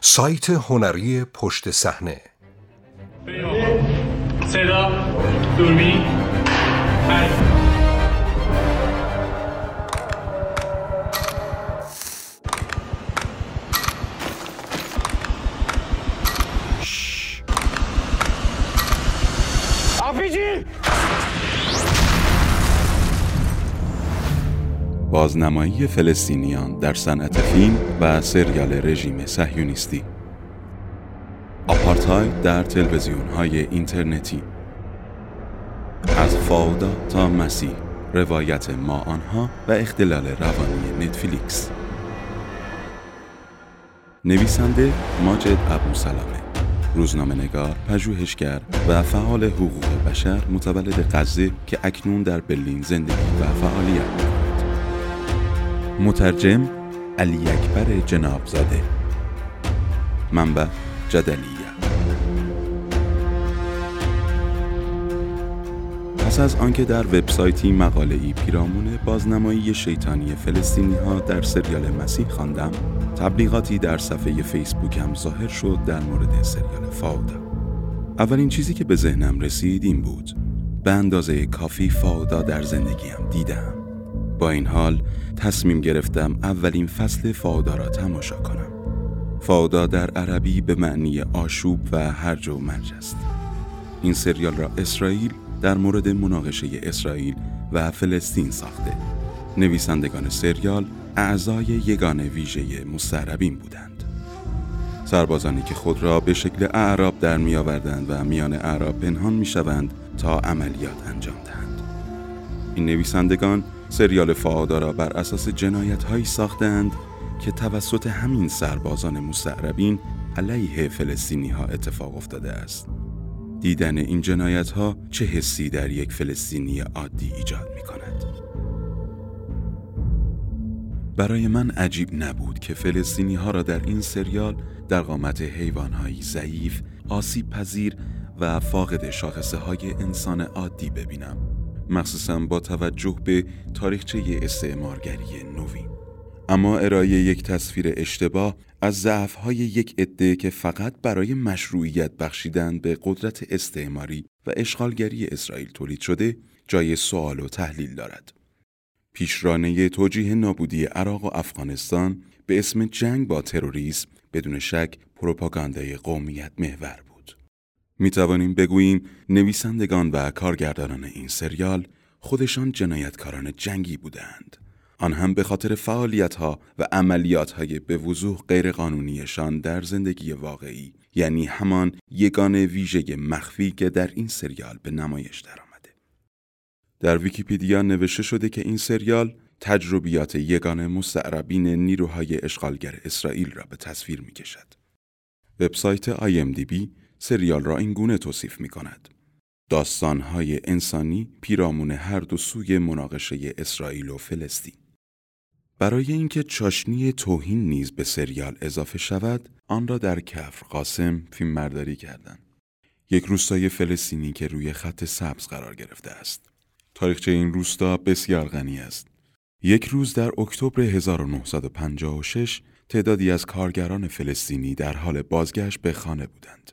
سایت هنری پشت صحنه. صدا دوربین. بازنمایی فلسطینیان در صنعت فیلم و سریال رژیم صهیونیستی. آپارتاید در تلویزیون های اینترنتی. از فاودا تا مسیح روایت ما آنها و اختلال روانی نتفلیکس. نویسنده ماجد ابو سلامه. روزنامه نگار، پژوهشگر و فعال حقوق بشر متولد غزه که اکنون در برلین زندگی و فعالیت می‌کند. مترجم علی اکبر جنابزاده. منبع جدلیه. پس از آنکه در وبسایتی مقاله ای پیرامون بازنمایی شیطانی فلسطینی ها در سریال مسیح خواندم تبلیغاتی در صفحه فیسبوکم ظاهر شد در مورد سریال فاودا. اولین چیزی که به ذهنم رسید این بود. به اندازه کافی فاودا در زندگیم دیدم. با این حال تصمیم گرفتم اولین فصل فاودا را تماشا کنم. فاودا در عربی به معنی آشوب و هرج و مرج است. این سریال را اسرائیل در مورد مناقشه اسرائیل و فلسطین ساخته. نویسندگان سریال اعضای یگان ویژه مستعربین بودند. سربازانی که خود را به شکل اعراب در می آوردند و میان اعراب پنهان می شوند تا عملیات انجام دهند. این نویسندگان سریال فعادا را بر اساس جنایت هایی ساختند که توسط همین سربازان مستعربین علیه فلسطینی ها اتفاق افتاده است. دیدن این جنایت ها چه حسی در یک فلسطینی عادی ایجاد می کند؟ برای من عجیب نبود که فلسطینی ها را در این سریال در قامت حیوان هایی ضعیف، آسیب پذیر و فاقد شاخصه های انسان عادی ببینم مخصوصا با توجه به تاریخچه استعمارگری نوین اما ارائه یک تصویر اشتباه از ضعفهای یک عده که فقط برای مشروعیت بخشیدن به قدرت استعماری و اشغالگری اسرائیل تولید شده جای سوال و تحلیل دارد. پیشرانه توجیه نابودی عراق و افغانستان به اسم جنگ با تروریسم بدون شک پروپاگاندای قومیت محور می توانیم بگوییم نویسندگان و کارگردانان این سریال خودشان جنایتکاران جنگی بودند. آن هم به خاطر فعالیت ها و عملیات های به وضوح غیرقانونیشان در زندگی واقعی یعنی همان یگان ویژه مخفی که در این سریال به نمایش درآمده. در ویکیپیدیا نوشته شده که این سریال تجربیات یگان مستعربین نیروهای اشغالگر اسرائیل را به تصویر می کشد. وبسایت IMDb سریال را این گونه توصیف می کند. داستانهای انسانی پیرامون هر دو سوی مناقشه اسرائیل و فلسطین. برای اینکه چاشنی توهین نیز به سریال اضافه شود، آن را در کفر قاسم فیلم مرداری کردند. یک روستای فلسطینی که روی خط سبز قرار گرفته است. تاریخچه این روستا بسیار غنی است. یک روز در اکتبر 1956 تعدادی از کارگران فلسطینی در حال بازگشت به خانه بودند.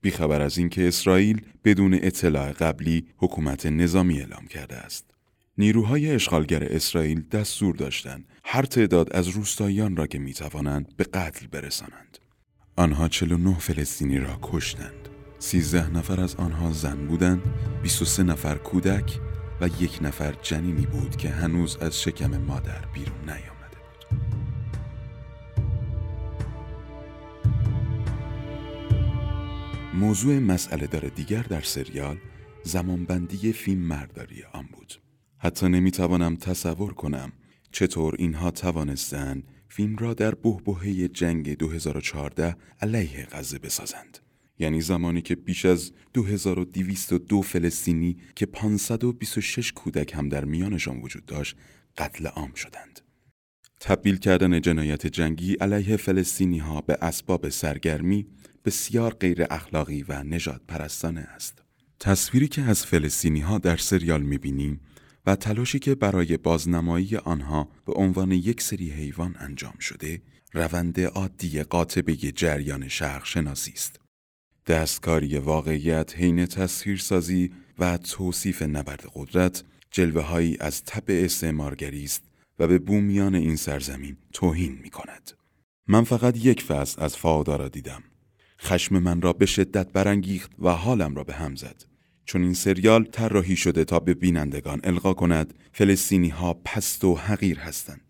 بیخبر از اینکه اسرائیل بدون اطلاع قبلی حکومت نظامی اعلام کرده است. نیروهای اشغالگر اسرائیل دستور داشتند هر تعداد از روستاییان را که می توانند به قتل برسانند. آنها 49 فلسطینی را کشتند. 13 نفر از آنها زن بودند، 23 نفر کودک و یک نفر جنینی بود که هنوز از شکم مادر بیرون نیامد. موضوع مسئله دار دیگر در سریال زمانبندی فیلم مرداری آن بود. حتی نمی‌توانم تصور کنم چطور اینها توانستند فیلم را در بهبهه جنگ 2014 علیه غزه بسازند. یعنی زمانی که بیش از 2202 فلسطینی که 526 کودک هم در میانشان وجود داشت قتل عام شدند. تبدیل کردن جنایت جنگی علیه فلسطینی ها به اسباب سرگرمی بسیار غیر اخلاقی و نجات پرستانه است. تصویری که از فلسطینی ها در سریال می‌بینیم و تلاشی که برای بازنمایی آنها به عنوان یک سری حیوان انجام شده روند عادی قاطبه جریان شرق شناسی است. دستکاری واقعیت حین تصویرسازی و توصیف نبرد قدرت جلوه هایی از تب استعمارگری است و به بومیان این سرزمین توهین می کند. من فقط یک فصل از فاودا را دیدم. خشم من را به شدت برانگیخت و حالم را به هم زد. چون این سریال طراحی شده تا به بینندگان القا کند فلسطینی ها پست و حقیر هستند.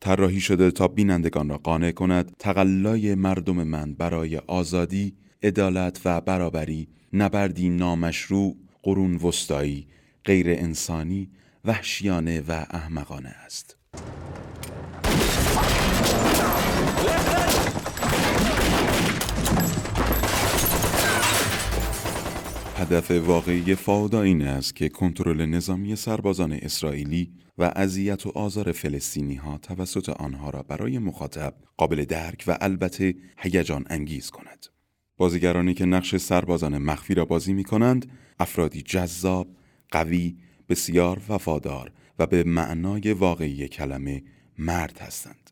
طراحی شده تا بینندگان را قانع کند تقلای مردم من برای آزادی، عدالت و برابری نبردی نامشروع، قرون وسطایی، غیر انسانی، وحشیانه و احمقانه است. هدف واقعی فاودا این است که کنترل نظامی سربازان اسرائیلی و اذیت و آزار فلسطینی ها توسط آنها را برای مخاطب قابل درک و البته هیجان انگیز کند. بازیگرانی که نقش سربازان مخفی را بازی می کنند افرادی جذاب، قوی، بسیار وفادار و به معنای واقعی کلمه مرد هستند.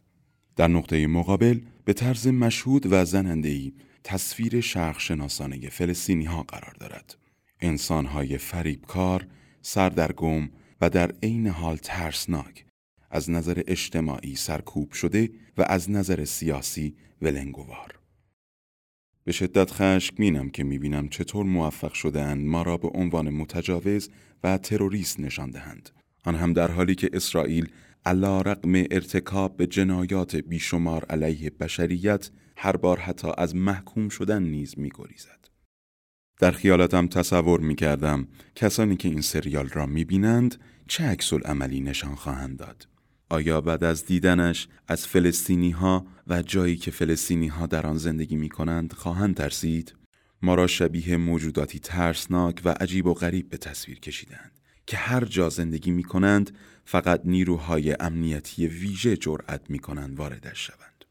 در نقطه مقابل به طرز مشهود و زنندهی تصویر شرق شناسانه فلسطینی ها قرار دارد. انسان های فریبکار، سردرگم و در عین حال ترسناک از نظر اجتماعی سرکوب شده و از نظر سیاسی ولنگوار. به شدت خشمگینم که می‌بینم چطور موفق شدهاند ما را به عنوان متجاوز و تروریست نشان دهند. آن هم در حالی که اسرائیل علا رقم ارتکاب به جنایات بیشمار علیه بشریت هر بار حتی از محکوم شدن نیز میگریزد. در خیالاتم تصور می کردم کسانی که این سریال را می بینند چه عکس عملی نشان خواهند داد. آیا بعد از دیدنش از فلسطینی ها و جایی که فلسطینی ها در آن زندگی می کنند خواهند ترسید؟ ما را شبیه موجوداتی ترسناک و عجیب و غریب به تصویر کشیدند که هر جا زندگی می کنند فقط نیروهای امنیتی ویژه جرأت می کنند واردش شوند.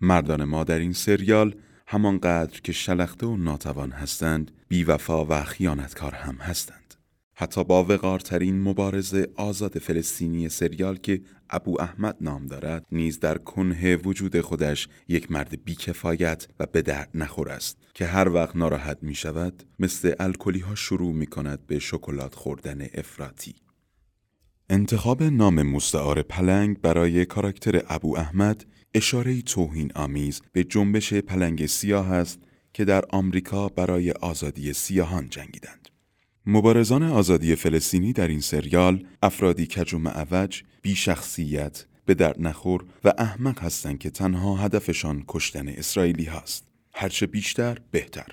مردان ما در این سریال همانقدر که شلخته و ناتوان هستند بیوفا و خیانتکار هم هستند حتی با وقارترین مبارز آزاد فلسطینی سریال که ابو احمد نام دارد نیز در کنه وجود خودش یک مرد بیکفایت و به درد نخور است که هر وقت ناراحت می شود مثل الکلی ها شروع می کند به شکلات خوردن افراطی انتخاب نام مستعار پلنگ برای کاراکتر ابو احمد اشاره توهین آمیز به جنبش پلنگ سیاه است که در آمریکا برای آزادی سیاهان جنگیدند. مبارزان آزادی فلسطینی در این سریال افرادی کج و معوج، بی شخصیت، به درد نخور و احمق هستند که تنها هدفشان کشتن اسرائیلی هست. هرچه بیشتر بهتر.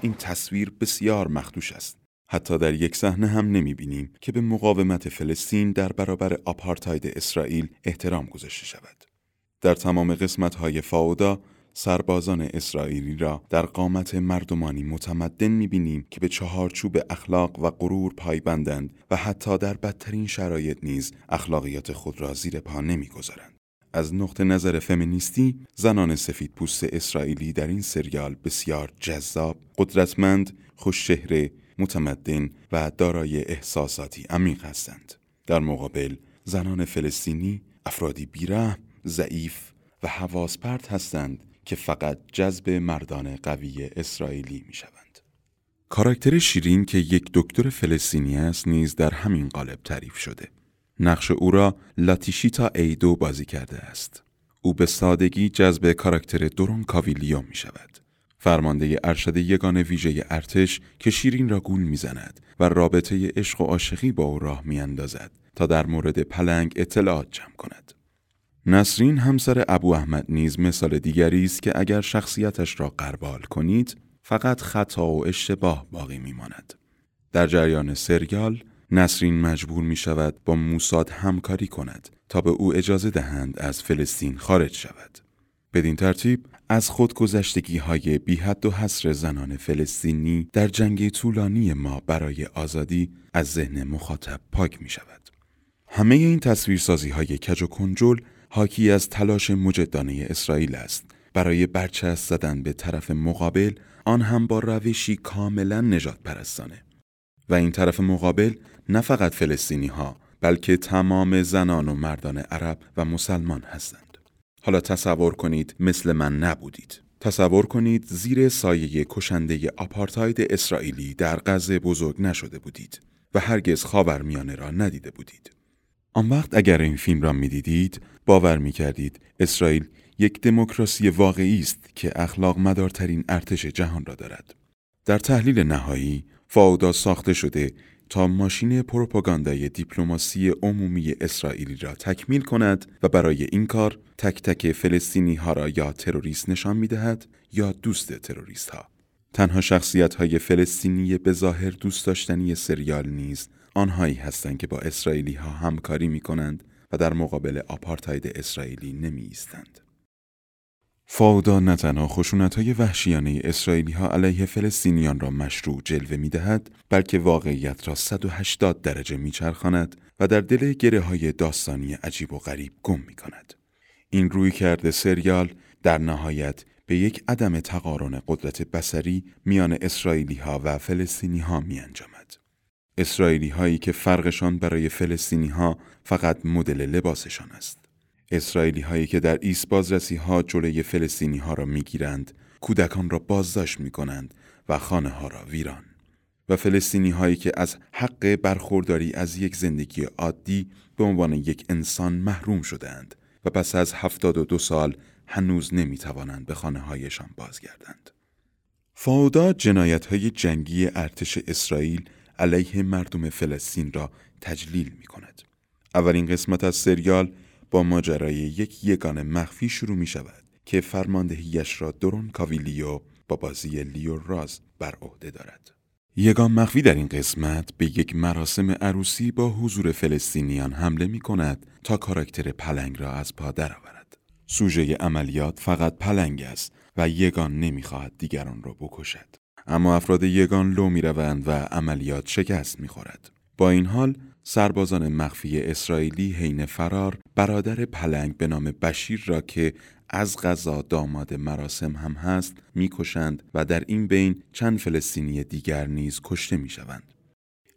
این تصویر بسیار مخدوش است. حتی در یک صحنه هم نمی بینیم که به مقاومت فلسطین در برابر آپارتاید اسرائیل احترام گذاشته شود. در تمام قسمت های فاودا سربازان اسرائیلی را در قامت مردمانی متمدن می بینیم که به چهارچوب اخلاق و غرور پایبندند و حتی در بدترین شرایط نیز اخلاقیات خود را زیر پا نمی گذارند. از نقطه نظر فمینیستی زنان سفید پوست اسرائیلی در این سریال بسیار جذاب، قدرتمند، خوششهره متمدن و دارای احساساتی عمیق هستند. در مقابل زنان فلسطینی افرادی بیرحم، ضعیف و حواس پرت هستند که فقط جذب مردان قوی اسرائیلی می شوند. کاراکتر شیرین که یک دکتر فلسطینی است نیز در همین قالب تعریف شده. نقش او را لاتیشیتا ایدو بازی کرده است. او به سادگی جذب کاراکتر دورون کاویلیو می شود. فرمانده ارشد یگان ویژه ارتش که شیرین را گول می‌زند و رابطه عشق و عاشقی با او راه میاندازد تا در مورد پلنگ اطلاعات جمع کند. نسرین همسر ابو احمد نیز مثال دیگری است که اگر شخصیتش را قربال کنید فقط خطا و اشتباه باقی میماند. در جریان سریال نسرین مجبور می شود با موساد همکاری کند تا به او اجازه دهند از فلسطین خارج شود. بدین ترتیب از خودگذشتگی های بی حد و حصر زنان فلسطینی در جنگ طولانی ما برای آزادی از ذهن مخاطب پاک می شود. همه این تصویرسازی های کج و کنجل حاکی از تلاش مجدانه اسرائیل است برای برچسب زدن به طرف مقابل آن هم با روشی کاملا نجات پرستانه. و این طرف مقابل نه فقط فلسطینی ها بلکه تمام زنان و مردان عرب و مسلمان هستند. حالا تصور کنید مثل من نبودید. تصور کنید زیر سایه کشنده آپارتاید اسرائیلی در غزه بزرگ نشده بودید و هرگز خاورمیانه را ندیده بودید. آن وقت اگر این فیلم را می‌دیدید باور می کردید اسرائیل یک دموکراسی واقعی است که اخلاق مدارترین ارتش جهان را دارد. در تحلیل نهایی فاودا ساخته شده تا ماشین پروپاگاندای دیپلماسی عمومی اسرائیلی را تکمیل کند و برای این کار تک تک فلسطینی ها را یا تروریست نشان می دهد یا دوست تروریست ها. تنها شخصیت های فلسطینی به ظاهر دوست داشتنی سریال نیز آنهایی هستند که با اسرائیلی ها همکاری می کنند و در مقابل آپارتاید اسرائیلی نمی ایستند. فاودا نه تنها خشونت های وحشیانه اسرائیلی ها علیه فلسطینیان را مشروع جلوه می دهد بلکه واقعیت را 180 درجه می چرخاند و در دل گره های داستانی عجیب و غریب گم می کند. این روی کرده سریال در نهایت به یک عدم تقارن قدرت بسری میان اسرائیلی ها و فلسطینی ها می انجامد. اسرائیلی هایی که فرقشان برای فلسطینی ها فقط مدل لباسشان است. اسرائیلی هایی که در ایست بازرسی ها جلوی فلسطینی ها را می گیرند، کودکان را بازداشت می کنند و خانه ها را ویران. و فلسطینی هایی که از حق برخورداری از یک زندگی عادی به عنوان یک انسان محروم شدند و پس از هفتاد و دو سال هنوز نمی توانند به خانه هایشان بازگردند. فاودا جنایت های جنگی ارتش اسرائیل علیه مردم فلسطین را تجلیل می کند. اولین قسمت از سریال با ماجرای یک یگان مخفی شروع می شود که فرماندهیش را درون کاویلیو با بازی لیو راز بر عهده دارد. یگان مخفی در این قسمت به یک مراسم عروسی با حضور فلسطینیان حمله می کند تا کاراکتر پلنگ را از پا درآورد. سوژه عملیات فقط پلنگ است و یگان نمی‌خواهد دیگران را بکشد. اما افراد یگان لو می روند و عملیات شکست می خورد. با این حال سربازان مخفی اسرائیلی حین فرار برادر پلنگ به نام بشیر را که از غذا داماد مراسم هم هست می‌کشند و در این بین چند فلسطینی دیگر نیز کشته می‌شوند.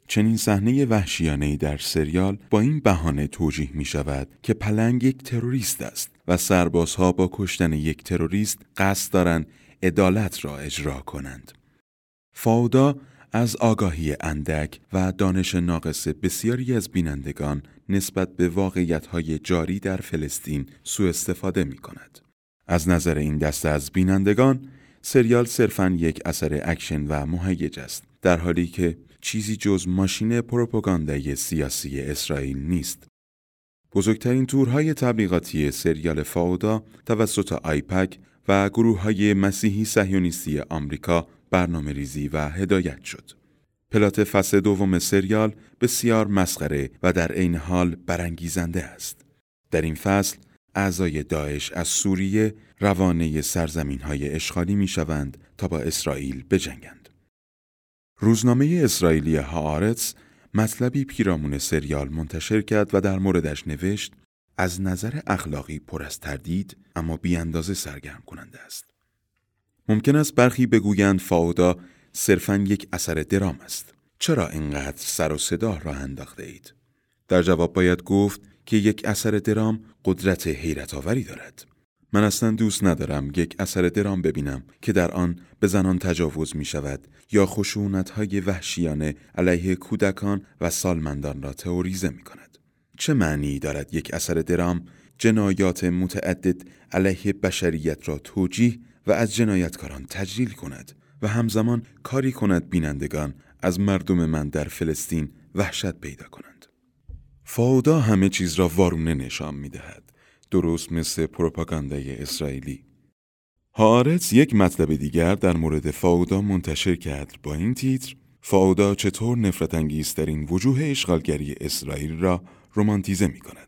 چنین صحنه وحشیانه در سریال با این بهانه توجیه می شود که پلنگ یک تروریست است و سربازها با کشتن یک تروریست قصد دارند عدالت را اجرا کنند. فاودا از آگاهی اندک و دانش ناقص بسیاری از بینندگان نسبت به واقعیت‌های جاری در فلسطین سوء استفاده می کند. از نظر این دسته از بینندگان، سریال صرفاً یک اثر اکشن و مهیج است، در حالی که چیزی جز ماشین پروپاگاندای سیاسی اسرائیل نیست. بزرگترین تورهای تبلیغاتی سریال فاودا توسط آیپک و گروه های مسیحی سهیونیستی آمریکا برنامه ریزی و هدایت شد. پلات فصل دوم سریال بسیار مسخره و در عین حال برانگیزنده است. در این فصل اعضای داعش از سوریه روانه سرزمین های اشغالی می شوند تا با اسرائیل بجنگند. روزنامه اسرائیلی هارتس مطلبی پیرامون سریال منتشر کرد و در موردش نوشت از نظر اخلاقی پر از تردید اما بیاندازه سرگرم کننده است. ممکن است برخی بگویند فاودا صرفا یک اثر درام است. چرا اینقدر سر و صدا راه انداخته اید؟ در جواب باید گفت که یک اثر درام قدرت حیرت آوری دارد. من اصلا دوست ندارم یک اثر درام ببینم که در آن به زنان تجاوز می شود یا خشونت های وحشیانه علیه کودکان و سالمندان را تئوریزه می کند. چه معنی دارد یک اثر درام جنایات متعدد علیه بشریت را توجیه و از جنایتکاران تجلیل کند و همزمان کاری کند بینندگان از مردم من در فلسطین وحشت پیدا کنند. فاودا همه چیز را وارونه نشان می دهد. درست مثل پروپاگاندای اسرائیلی. هارتس یک مطلب دیگر در مورد فاودا منتشر کرد با این تیتر فاودا چطور نفرت انگیزترین وجوه اشغالگری اسرائیل را رومانتیزه می کند.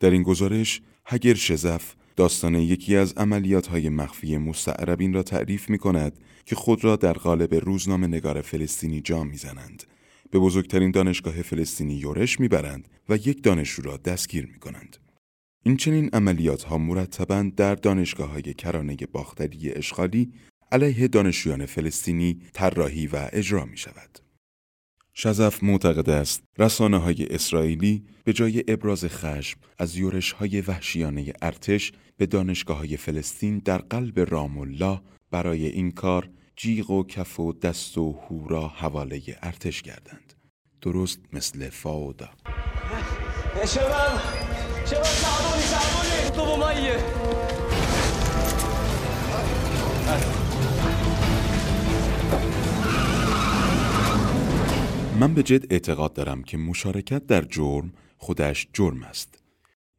در این گزارش هگر شزف داستان یکی از عملیات های مخفی مستعربین را تعریف می کند که خود را در قالب روزنامه نگار فلسطینی جا می‌زنند. به بزرگترین دانشگاه فلسطینی یورش می‌برند و یک دانشجو را دستگیر می کنند. این چنین عملیات ها مرتبا در دانشگاه های کرانه باختری اشغالی علیه دانشجویان فلسطینی طراحی و اجرا می شود. شزف معتقد است رسانه های اسرائیلی به جای ابراز خشم از یورش های وحشیانه ارتش به دانشگاه های فلسطین در قلب رام الله برای این کار جیغ و کف و دست و هورا حواله ارتش کردند. درست مثل فاودا. من به جد اعتقاد دارم که مشارکت در جرم خودش جرم است.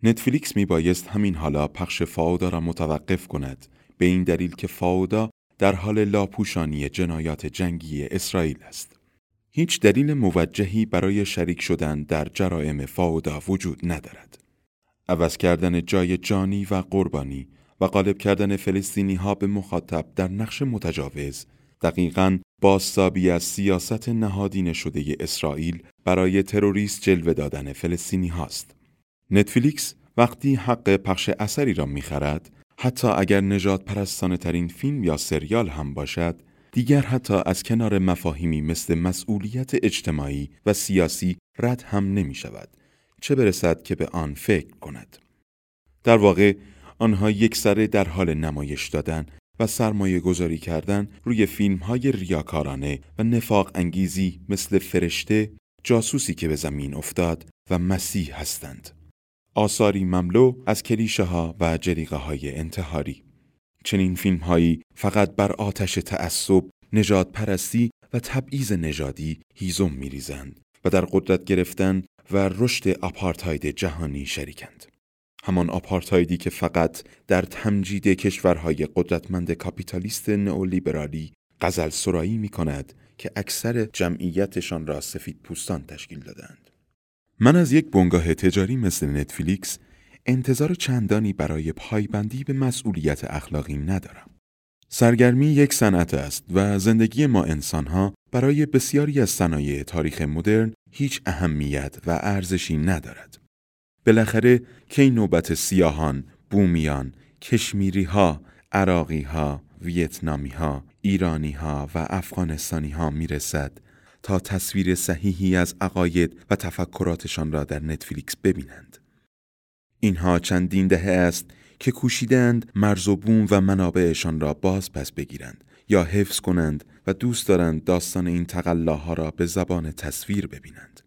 نتفلیکس می بایست همین حالا پخش فاودا را متوقف کند به این دلیل که فاودا در حال لاپوشانی جنایات جنگی اسرائیل است. هیچ دلیل موجهی برای شریک شدن در جرائم فاودا وجود ندارد. عوض کردن جای جانی و قربانی و غالب کردن فلسطینی ها به مخاطب در نقش متجاوز دقیقا بازتابی از سیاست نهادین شده اسرائیل برای تروریست جلوه دادن فلسطینی هاست. نتفلیکس وقتی حق پخش اثری را می‌خرد حتی اگر نجات پرستانه ترین فیلم یا سریال هم باشد دیگر حتی از کنار مفاهیمی مثل مسئولیت اجتماعی و سیاسی رد هم نمی شود چه برسد که به آن فکر کند در واقع آنها یک سره در حال نمایش دادن و سرمایه گذاری کردن روی فیلم های ریاکارانه و نفاق انگیزی مثل فرشته، جاسوسی که به زمین افتاد و مسیح هستند. آثاری مملو از کلیشه ها و جریقه های انتحاری. چنین فیلم هایی فقط بر آتش تعصب، نجات پرستی و تبعیض نژادی هیزم میریزند و در قدرت گرفتن و رشد آپارتاید جهانی شریکند. همان آپارتایدی که فقط در تمجید کشورهای قدرتمند کاپیتالیست نئولیبرالی غزل سرایی می کند که اکثر جمعیتشان را سفید پوستان تشکیل دادند. من از یک بنگاه تجاری مثل نتفلیکس انتظار چندانی برای پایبندی به مسئولیت اخلاقی ندارم. سرگرمی یک صنعت است و زندگی ما انسانها برای بسیاری از صنایع تاریخ مدرن هیچ اهمیت و ارزشی ندارد. بالاخره کی نوبت سیاهان، بومیان، کشمیری ها، عراقی ها، ویتنامی ها، ایرانی ها و افغانستانی ها می رسد تا تصویر صحیحی از عقاید و تفکراتشان را در نتفلیکس ببینند. اینها چندین دهه است که کوشیدند مرز و بوم و منابعشان را باز پس بگیرند یا حفظ کنند و دوست دارند داستان این تقلاها را به زبان تصویر ببینند.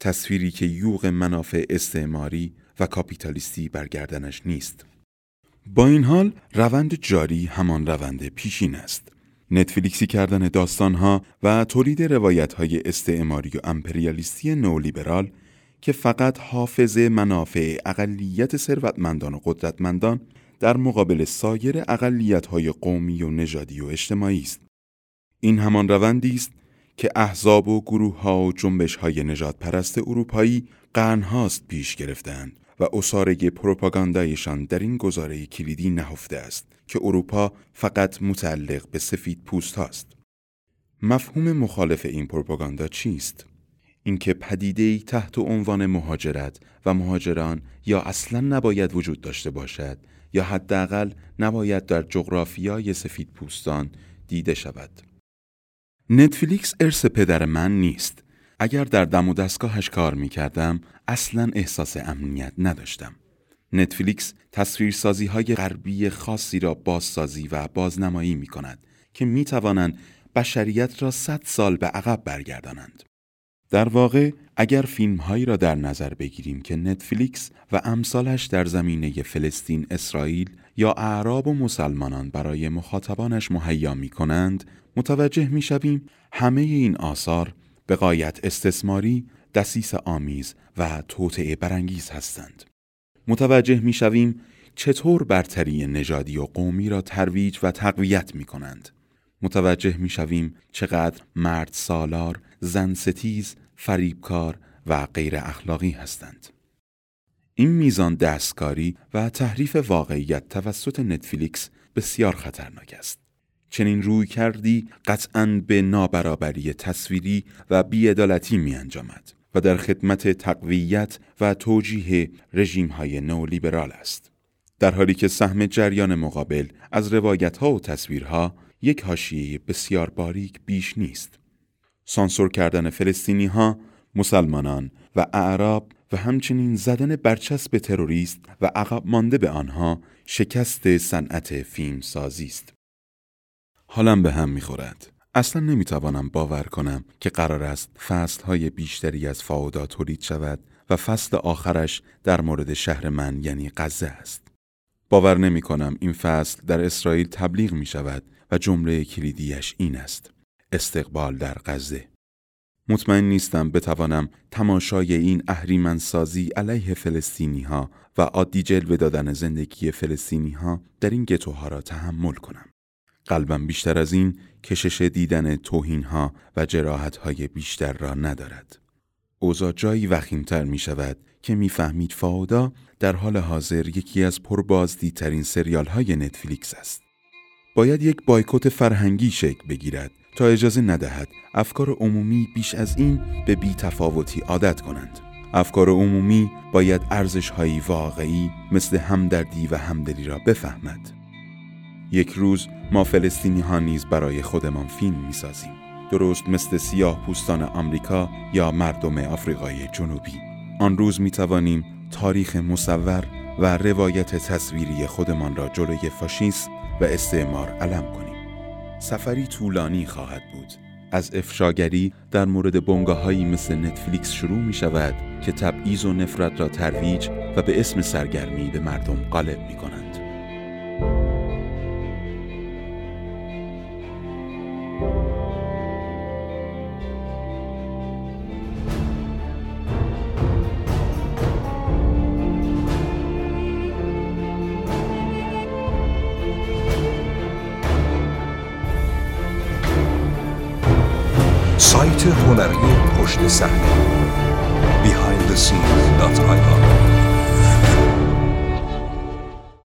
تصویری که یوغ منافع استعماری و کاپیتالیستی برگردنش نیست. با این حال روند جاری همان روند پیشین است. نتفلیکسی کردن داستانها و تولید روایتهای استعماری و امپریالیستی نولیبرال که فقط حافظ منافع اقلیت ثروتمندان و قدرتمندان در مقابل سایر اقلیت‌های قومی و نژادی و اجتماعی است. این همان روندی است که احزاب و گروه ها و جنبش های نجات پرست اروپایی قرنهاست پیش گرفتند و اصاره پروپاگاندایشان در این گزاره کلیدی نهفته است که اروپا فقط متعلق به سفید پوست هاست. مفهوم مخالف این پروپاگاندا چیست؟ اینکه پدیده‌ای تحت عنوان مهاجرت و مهاجران یا اصلا نباید وجود داشته باشد یا حداقل نباید در جغرافیای سفید پوستان دیده شود. نتفلیکس ارث پدر من نیست. اگر در دم و دستگاهش کار می کردم اصلا احساس امنیت نداشتم. نتفلیکس تصویرسازی های غربی خاصی را بازسازی و بازنمایی می کند که می توانند بشریت را صد سال به عقب برگردانند. در واقع اگر فیلم هایی را در نظر بگیریم که نتفلیکس و امثالش در زمینه فلسطین اسرائیل یا اعراب و مسلمانان برای مخاطبانش مهیا می کنند متوجه می شویم همه این آثار به قایت استثماری، دسیس آمیز و توطعه برانگیز هستند. متوجه می شویم چطور برتری نژادی و قومی را ترویج و تقویت می کنند. متوجه می شویم چقدر مرد سالار، زن ستیز، فریبکار و غیر اخلاقی هستند. این میزان دستکاری و تحریف واقعیت توسط نتفلیکس بسیار خطرناک است. چنین روی کردی قطعا به نابرابری تصویری و بیعدالتی می انجامد و در خدمت تقویت و توجیه رژیم های نولیبرال است. در حالی که سهم جریان مقابل از روایت ها و تصویرها یک حاشیه بسیار باریک بیش نیست. سانسور کردن فلسطینی ها، مسلمانان و اعراب و همچنین زدن برچسب تروریست و عقب مانده به آنها شکست صنعت فیلم سازی است. حالم به هم می‌خورد. اصلا نمی‌توانم باور کنم که قرار است فصلهای بیشتری از فاودا تولید شود و فصل آخرش در مورد شهر من یعنی غزه است. باور نمی کنم این فصل در اسرائیل تبلیغ می شود و جمله کلیدیش این است. استقبال در غزه. مطمئن نیستم بتوانم تماشای این اهریمنسازی علیه فلسطینی ها و عادی جلوه دادن زندگی فلسطینی ها در این گتوها را تحمل کنم. قلبم بیشتر از این کشش دیدن توهین ها و جراحت های بیشتر را ندارد. اوضاع جایی وخیمتر می شود که می‌فهمید فاودا در حال حاضر یکی از پربازدیدترین سریال های نتفلیکس است. باید یک بایکوت فرهنگی شکل بگیرد تا اجازه ندهد افکار عمومی بیش از این به بی تفاوتی عادت کنند. افکار عمومی باید ارزش واقعی مثل همدردی و همدلی را بفهمد. یک روز ما فلسطینی ها نیز برای خودمان فیلم می سازیم. درست مثل سیاه پوستان آمریکا یا مردم آفریقای جنوبی. آن روز می توانیم تاریخ مصور و روایت تصویری خودمان را جلوی فاشیسم و استعمار علم کنیم. سفری طولانی خواهد بود. از افشاگری در مورد بنگاههایی مثل نتفلیکس شروع می شود که تبعیض و نفرت را ترویج و به اسم سرگرمی به مردم غالب می کنند.